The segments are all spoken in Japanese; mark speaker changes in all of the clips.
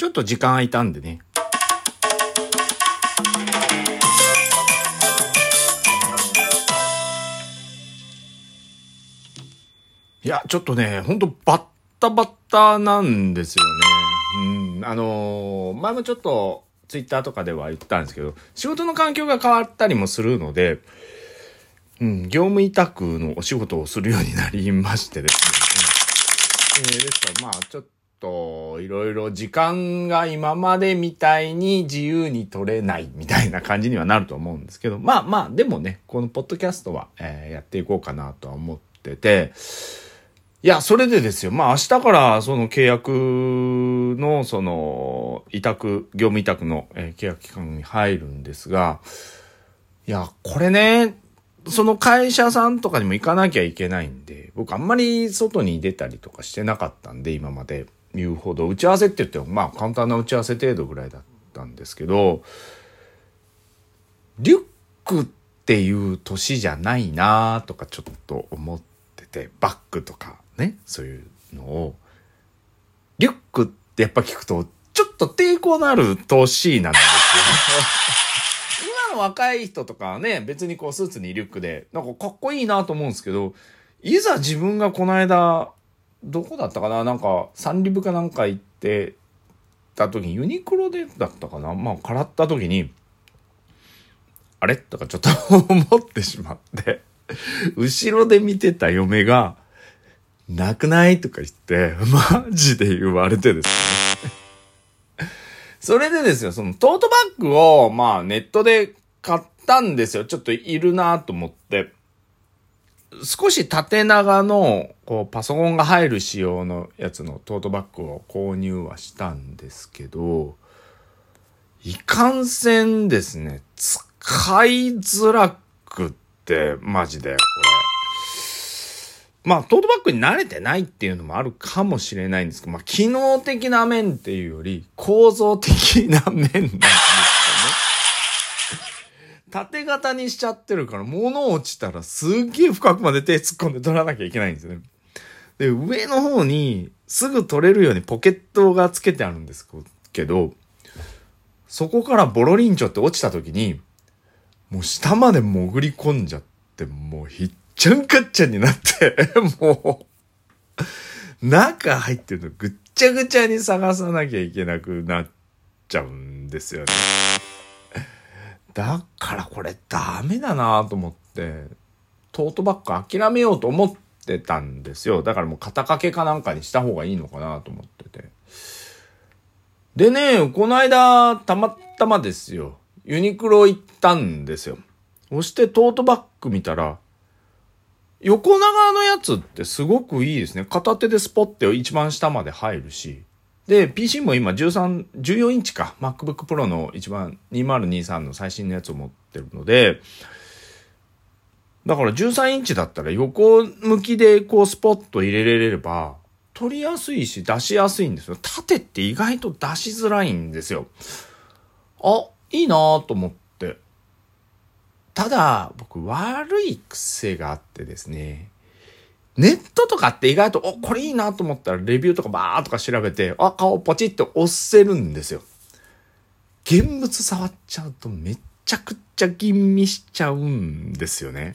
Speaker 1: ちょっと時間空いたんでね。いや、ちょっとね、ほんとバッタバッタなんですよね。うん、あのー前もちょっとツイッターとかでは言ったんですけど、仕事の環境が変わったりもするので、うん、業務委託のお仕事をするようになりましてですね。えーですから、まあ、ちょっと、いろいろ時間が今までみたいに自由に取れないみたいな感じにはなると思うんですけど、まあまあ、でもね、このポッドキャストは、えーやっていこうかなとは思ってて、いや、それでですよ。まあ明日からその契約のその委託、業務委託の、えー契約期間に入るんですが、いや、これね、その会社さんとかにも行かなきゃいけないんで、僕あんまり外に出たりとかしてなかったんで、今まで言うほど。打ち合わせって言っても、まあ簡単な打ち合わせ程度ぐらいだったんですけど、リュックっていう年じゃないなとかちょっと思ってて、バッグとかね、そういうのを、リュックってやっぱ聞くと、ちょっと抵抗のある年なんですよ。今の若い人とかはね、別にこうスーツにリュックで、なんかかっこいいなと思うんですけど、いざ自分がこの間、どこだったかな？なんか、サンリブかなんか行ってた時に、ユニクロでだったかな？まあ、からった時に、あれ？とかちょっと思ってしまって、後ろで見てた嫁が、なくない？とか言って、マジで言われてですね。それでですよ、そのトートバッグを、まあネットで買ったんですよ。ちょっといるなと思って。少し縦長の、こう、パソコンが入る仕様のやつのトートバッグを購入はしたんですけど、いかんせんですね、使いづらくって、マジで、これ。まあ、トートバッグに慣れてないっていうのもあるかもしれないんですけど、まあ、機能的な面っていうより、構造的な面なんです。縦型にしちゃってるから、物落ちたらすっげえ深くまで手突っ込んで取らなきゃいけないんですよね。で、上の方にすぐ取れるようにポケットがつけてあるんですけど、そこからボロリンチョって落ちた時に、もう下まで潜り込んじゃって、もうひっちゃんかっちゃんになって、もう、中入ってるのぐっちゃぐちゃに探さなきゃいけなくなっちゃうんですよね。だからこれダメだなと思って、トートバッグ諦めようと思ってたんですよ。だからもう肩掛けかなんかにした方がいいのかなと思ってて。でね、この間、たまたまですよ。ユニクロ行ったんですよ。そしてトートバッグ見たら、横長のやつってすごくいいですね。片手でスポッて一番下まで入るし。で、PC も今13、14インチか。MacBook Pro の一番2023の最新のやつを持ってるので、だから13インチだったら横向きでこうスポッと入れれれば、取りやすいし出しやすいんですよ。縦って意外と出しづらいんですよ。あ、いいなぁと思って。ただ、僕悪い癖があってですね。ネットとかって意外と、お、これいいなと思ったらレビューとかバーとか調べて、あ、顔ポチって押せるんですよ。現物触っちゃうとめちゃくちゃ吟味しちゃうんですよね。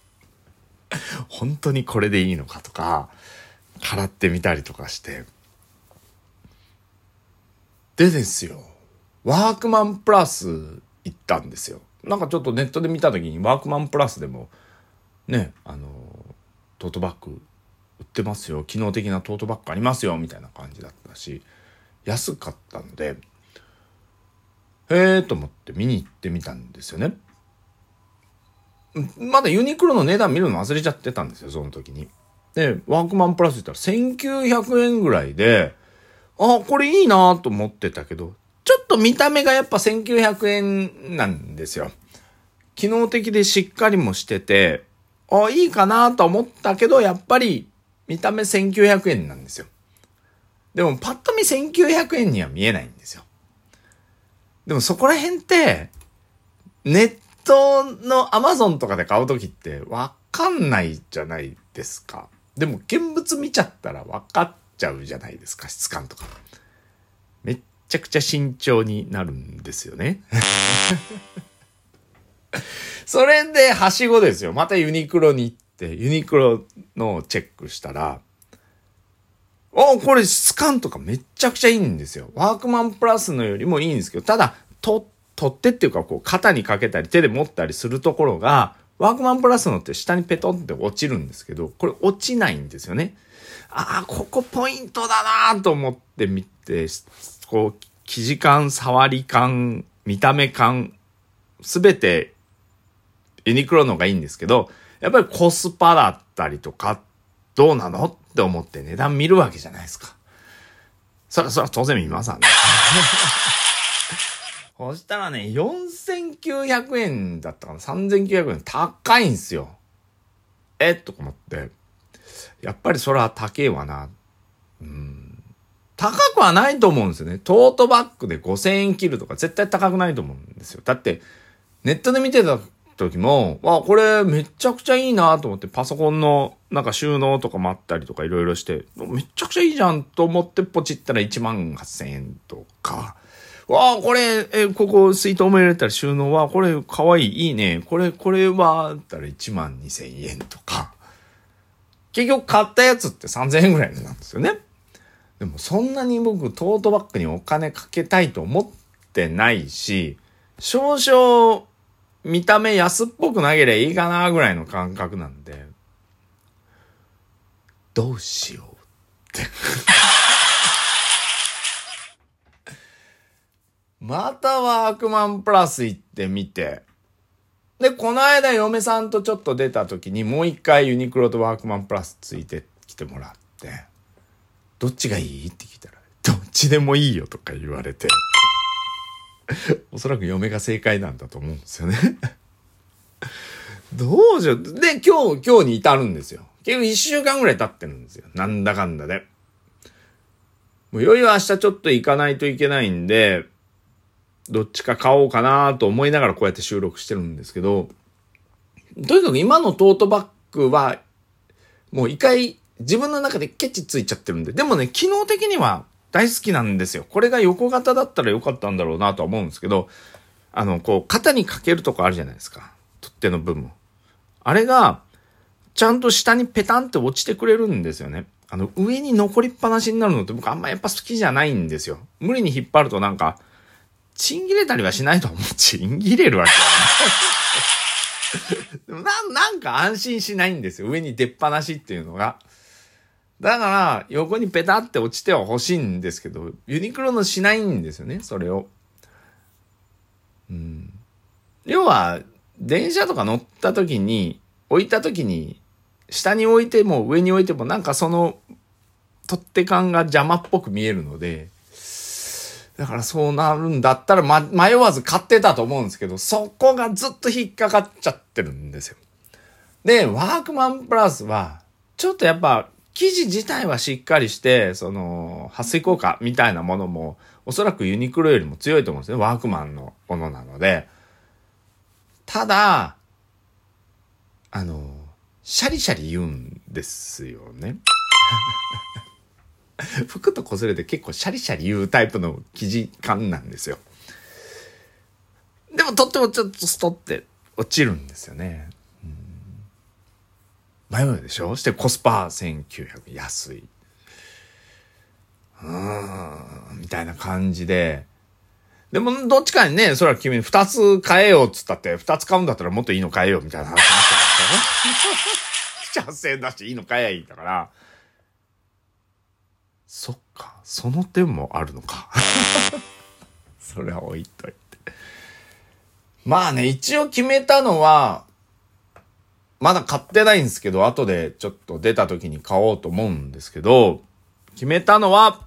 Speaker 1: 本当にこれでいいのかとか、払ってみたりとかして。でですよ、ワークマンプラス行ったんですよ。なんかちょっとネットで見た時にワークマンプラスでも、ね、あの、トートバッグ売ってますよ。機能的なトートバッグありますよ。みたいな感じだったし、安かったので、へえと思って見に行ってみたんですよね。まだユニクロの値段見るの忘れちゃってたんですよ、その時に。で、ワークマンプラス行ったら1900円ぐらいで、あ、これいいなと思ってたけど、ちょっと見た目がやっぱ1900円なんですよ。機能的でしっかりもしてて、あ、いいかなと思ったけど、やっぱり見た目1900円なんですよ。でもパッと見1900円には見えないんですよ。でもそこら辺って、ネットのアマゾンとかで買うときってわかんないじゃないですか。でも現物見ちゃったらわかっちゃうじゃないですか、質感とか。めっちゃくちゃ慎重になるんですよね。それで、はしごですよ。またユニクロに行って、ユニクロのチェックしたら、あ、これスカンとかめっちゃくちゃいいんですよ。ワークマンプラスのよりもいいんですけど、ただ、と、取ってっていうか、こう、肩にかけたり手で持ったりするところが、ワークマンプラスのって下にペトンって落ちるんですけど、これ落ちないんですよね。ああ、ここポイントだなと思って見て、こう、生地感、触り感、見た目感、すべてユニクロのがいいんですけど、やっぱりコスパだったりとか、どうなのって思って値段見るわけじゃないですか。そらそら当然見ますわね。そしたらね、4900円だったかな ?3900 円高いんすよ。えっと思って。やっぱりそら高えわな。うん。高くはないと思うんですよね。トートバッグで5000円切るとか絶対高くないと思うんですよ。だって、ネットで見てた時も、あ、これめちゃくちゃいいなと思って、パソコンのなんか収納とかもあったりとかいろいろして、めちゃくちゃいいじゃんと思ってポチったら1万8000円とか、わあ、これ、え、ここ水筒も入れたら収納は、これかわいい、いいね。これ、これは、だったら1万2000円とか。結局買ったやつって3000円ぐらいなんですよね。でもそんなに僕トートバッグにお金かけたいと思ってないし、少々見た目安っぽくなければいいかなぐらいの感覚なんで、どうしようって。またワークマンプラス行ってみて、で、この間嫁さんとちょっと出た時にもう一回ユニクロとワークマンプラスついてきてもらって、どっちがいい？って聞いたら、どっちでもいいよとか言われて。おそらく嫁が正解なんだと思うんですよね どうしよう。で、今日、今日に至るんですよ。結局一週間ぐらい経ってるんですよ。なんだかんだで。もういよいよ明日ちょっと行かないといけないんで、どっちか買おうかなと思いながらこうやって収録してるんですけど、とにかく今のトートバッグは、もう一回自分の中でケチついちゃってるんで、でもね、機能的には大好きなんですよ。これが横型だったらよかったんだろうなとは思うんですけど、あの、こう、肩にかけるとこあるじゃないですか。取っ手の部分。あれが、ちゃんと下にペタンって落ちてくれるんですよね。あの、上に残りっぱなしになるのって僕あんまやっぱ好きじゃないんですよ。無理に引っ張るとなんか、ちん切れたりはしないと思う。ちん切れるわけでもな、なんか安心しないんですよ。上に出っ放しっていうのが。だから、横にペタって落ちては欲しいんですけど、ユニクロのしないんですよね、それを。うん。要は、電車とか乗った時に、置いた時に、下に置いても上に置いてもなんかその、取っ手感が邪魔っぽく見えるので、だからそうなるんだったら、ま、迷わず買ってたと思うんですけど、そこがずっと引っかかっちゃってるんですよ。で、ワークマンプラスは、ちょっとやっぱ生地自体はしっかりして、その、撥水効果みたいなものも、おそらくユニクロよりも強いと思うんですね。ワークマンのものなので。ただ、あの、シャリシャリ言うんですよね。服と擦れて結構シャリシャリ言うタイプの生地感なんですよ。でもとってもちょっとストって落ちるんですよね。迷うでしょ？してコスパ1900安い。うーん、みたいな感じで。でも、どっちかにね、それは君二つ買えよっつったって、二つ買うんだったらもっといいの買えよみたいな話になってますよね。7000円出していいの買えばいいんだから。そっか、その点もあるのか。それは置いといて。まあね、一応決めたのは、まだ買ってないんですけど、後でちょっと出た時に買おうと思うんですけど、決めたのは、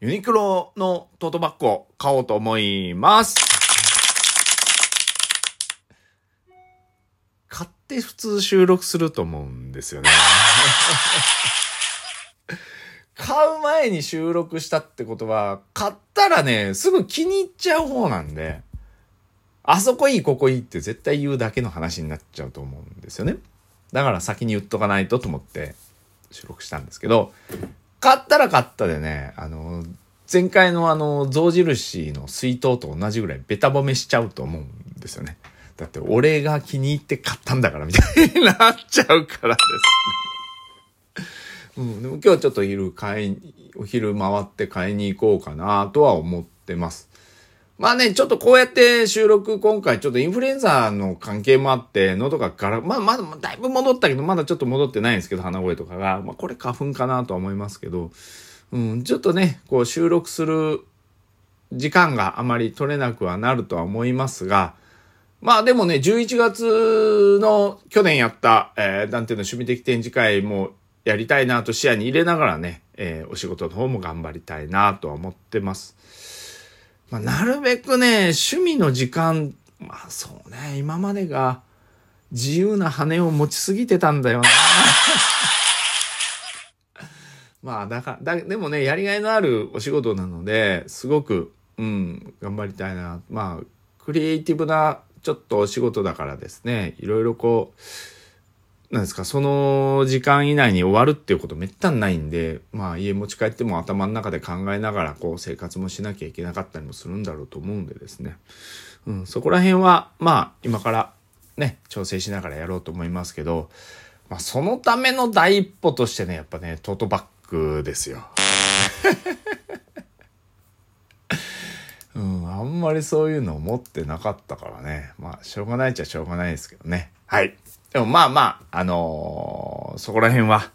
Speaker 1: ユニクロのトートバッグを買おうと思います。買って普通収録すると思うんですよね。買う前に収録したってことは、買ったらね、すぐ気に入っちゃう方なんで、あそこいい、ここいいって絶対言うだけの話になっちゃうと思うんですよね。だから先に言っとかないとと思って収録したんですけど、買ったら買ったでね、あの、前回のあの、象印の水筒と同じぐらいベタ褒めしちゃうと思うんですよね。だって俺が気に入って買ったんだからみたいになっちゃうからですね。うん、でも今日ちょっと昼買い、お昼回って買いに行こうかなとは思ってます。まあね、ちょっとこうやって収録今回ちょっとインフルエンザの関係もあって喉がガラ、まあまだだいぶ戻ったけどまだちょっと戻ってないんですけど鼻声とかが。まあこれ花粉かなとは思いますけど、うん、ちょっとね、こう収録する時間があまり取れなくはなるとは思いますが、まあでもね、11月の去年やった、えー、なんていうの、趣味的展示会もやりたいなと視野に入れながらね、えー、お仕事の方も頑張りたいなとは思ってます。まあ、なるべくね、趣味の時間、まあそうね、今までが自由な羽を持ちすぎてたんだよな。まあだから、だ、でもね、やりがいのあるお仕事なので、すごく、うん、頑張りたいな。まあ、クリエイティブなちょっとお仕事だからですね、いろいろこう、なんですか、その時間以内に終わるっていうことめったにないんで、まあ家持ち帰っても頭の中で考えながらこう生活もしなきゃいけなかったりもするんだろうと思うんでですね。うん、そこら辺は、まあ今からね、調整しながらやろうと思いますけど、まあそのための第一歩としてね、やっぱね、トートバッグですよ。うん、あんまりそういうの持ってなかったからね。まあ、しょうがないっちゃしょうがないですけどね。はい。でもまあまあ、あのー、そこら辺は、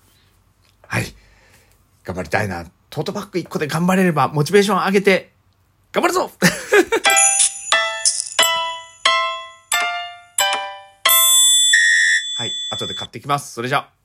Speaker 1: はい。頑張りたいな。トートバッグ1個で頑張れれば、モチベーション上げて、頑張るぞ はい。後で買ってきます。それじゃあ。